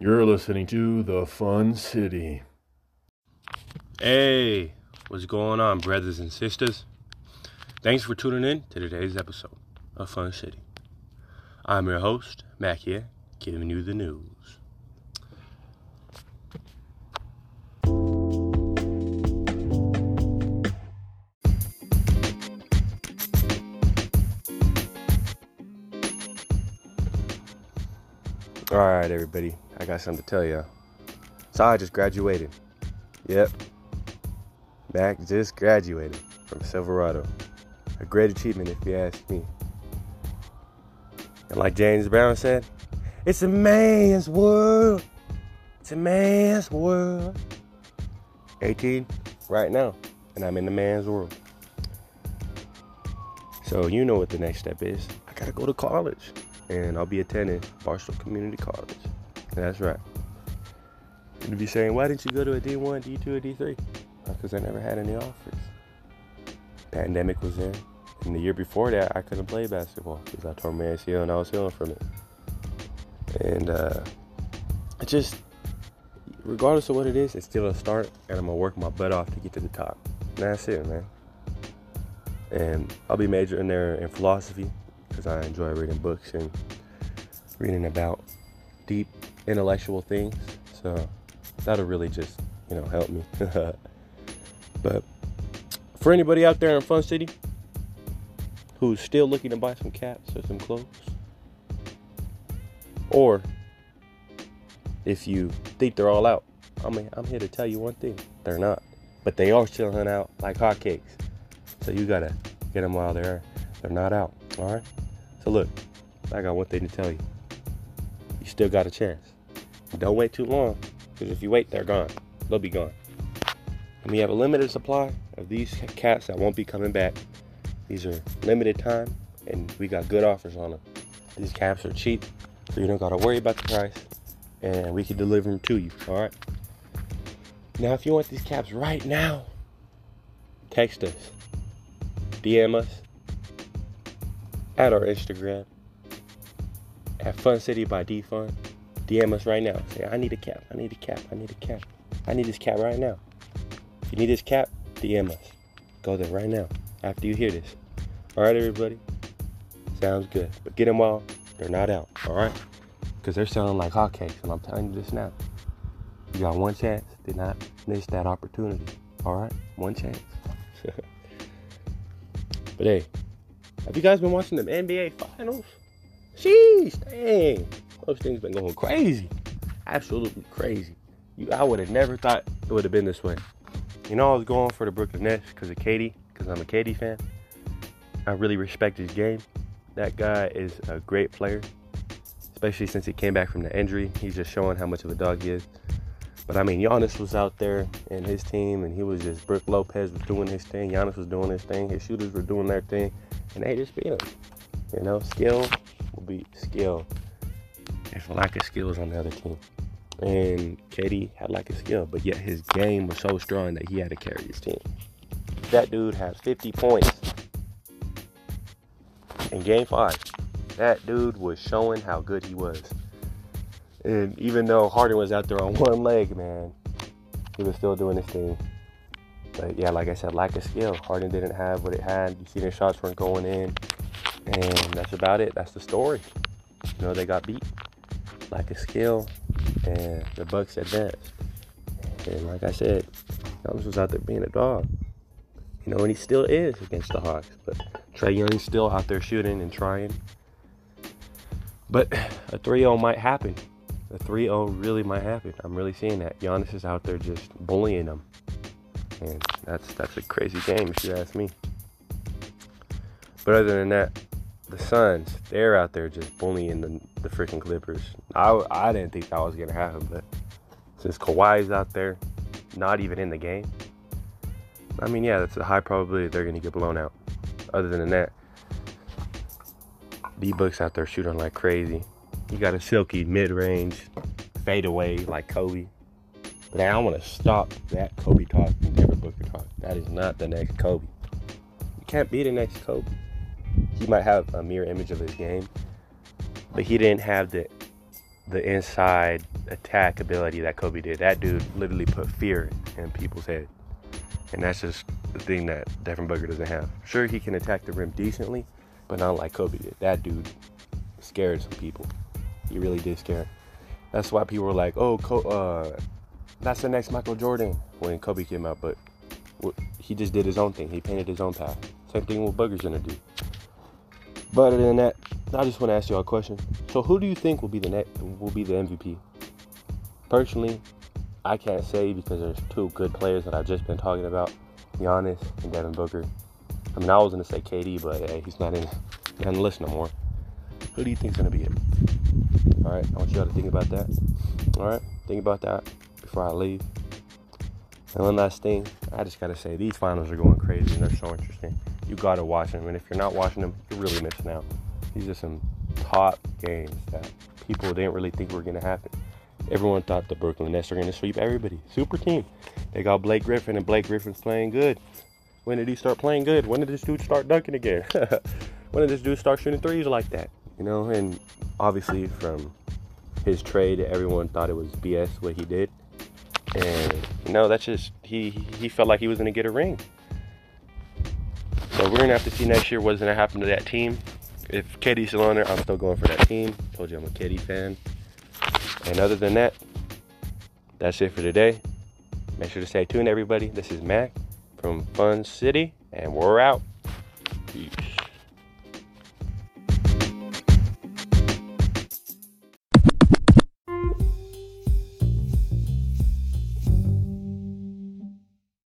You're listening to The Fun City. Hey, what's going on, brothers and sisters? Thanks for tuning in to today's episode of Fun City. I'm your host, Mac here, giving you the news. All right, everybody, I got something to tell y'all. So I just graduated. Yep, Mac just graduated from Silverado. A great achievement, if you ask me. And like James Brown said, it's a man's world. It's a man's world. 18 right now, and I'm in the man's world. So you know what the next step is. I gotta go to college, and I'll be attending Barstow Community College. That's right. You'd be saying, why didn't you go to a D1, D2, or D3? Because I never had any offers. Pandemic was in. And the year before that, I couldn't play basketball because I tore my ACL and I was healing from it. And uh, it just, regardless of what it is, it's still a start, and I'm gonna work my butt off to get to the top. And that's it, man. And I'll be majoring there in philosophy because I enjoy reading books and reading about deep intellectual things. So that'll really just, you know, help me. but for anybody out there in Fun City who's still looking to buy some caps or some clothes, or if you think they're all out, I mean, I'm here to tell you one thing: they're not, but they are selling out like hotcakes. So you gotta get them while they're they're not out. All right. So look, I got one thing to tell you: you still got a chance. Don't wait too long, because if you wait, they're gone. They'll be gone. And we have a limited supply of these cats that won't be coming back. These are limited time, and we got good offers on them. These caps are cheap, so you don't gotta worry about the price, and we can deliver them to you. All right. Now, if you want these caps right now, text us, DM us at our Instagram at Fun City by Defun. DM us right now. Say, I need a cap. I need a cap. I need a cap. I need this cap right now. If you need this cap, DM us. Go there right now after you hear this. All right, everybody? Sounds good. But get them while they're not out, all right? Because they're selling like hotcakes, and I'm telling you this now. You got one chance. Did not miss that opportunity, all right? One chance. but hey, have you guys been watching the NBA Finals? Sheesh, dang. Those things been going crazy. Absolutely crazy. You, I would have never thought it would have been this way. You know, I was going for the Brooklyn Nets because of KD, because I'm a KD fan. I really respect his game. That guy is a great player, especially since he came back from the injury. He's just showing how much of a dog he is. But I mean, Giannis was out there and his team, and he was just Brook Lopez was doing his thing. Giannis was doing his thing. His shooters were doing their thing, and they just beat him. You know, skill will be skill. There's a lack of skills on the other team. And KD had lack of skill, but yet his game was so strong that he had to carry his team. That dude had 50 points in game five. That dude was showing how good he was. And even though Harden was out there on one leg, man, he was still doing his thing. But yeah, like I said, lack of skill. Harden didn't have what it had. You see their shots weren't going in. And that's about it. That's the story. You know, they got beat. Lack of skill. And the Bucks advanced. And like I said, Giannis was out there being a dog. You know, and he still is against the Hawks. But Trae Young's still out there shooting and trying. But a 3-0 might happen. A 3-0 really might happen. I'm really seeing that. Giannis is out there just bullying them. And that's that's a crazy game if you ask me. But other than that, the Suns, they're out there just bullying the, the freaking Clippers. I, I didn't think that was going to happen, but since Kawhi's out there, not even in the game, I mean, yeah, that's a high probability they're going to get blown out. Other than that, D Book's out there shooting like crazy. He got a silky mid range fade away like Kobe. But I want to stop that Kobe talk and Devin Booker talk. That is not the next Kobe. You can't be the next Kobe. He might have a mirror image of his game, but he didn't have the the inside attack ability that Kobe did. That dude literally put fear in people's head. And that's just the thing that Devin Booker doesn't have. Sure, he can attack the rim decently, but not like Kobe did. That dude scared some people. He really did scare. That's why people were like, "Oh, uh, that's the next Michael Jordan." When Kobe came out, but he just did his own thing. He painted his own path. Same thing with Booker's gonna do. But other than that, I just want to ask you all a question. So, who do you think will be the next will be the MVP? Personally, I can't say because there's two good players that I've just been talking about, Giannis and Devin Booker. I mean, I was gonna say KD, but hey, he's not in, the list no more. Who do you think's gonna be it? All right, I want you all to think about that. All right, think about that before I leave. And one last thing, I just gotta say, these finals are going crazy and they're so interesting. You gotta watch them, and if you're not watching them, you're really missing out. These are some top games that people didn't really think were gonna happen. Everyone thought the Brooklyn Nets were gonna sweep everybody. Super team. They got Blake Griffin, and Blake Griffin's playing good. When did he start playing good? When did this dude start dunking again? when did this dude start shooting threes like that? You know, and obviously from his trade, everyone thought it was BS what he did. And you know, that's just he he felt like he was gonna get a ring. So we're gonna have to see next year what's gonna happen to that team. If KD's still on there, I'm still going for that team. Told you I'm a KD fan. And other than that, that's it for today. Make sure to stay tuned, everybody. This is Mac from Fun City, and we're out. Peace.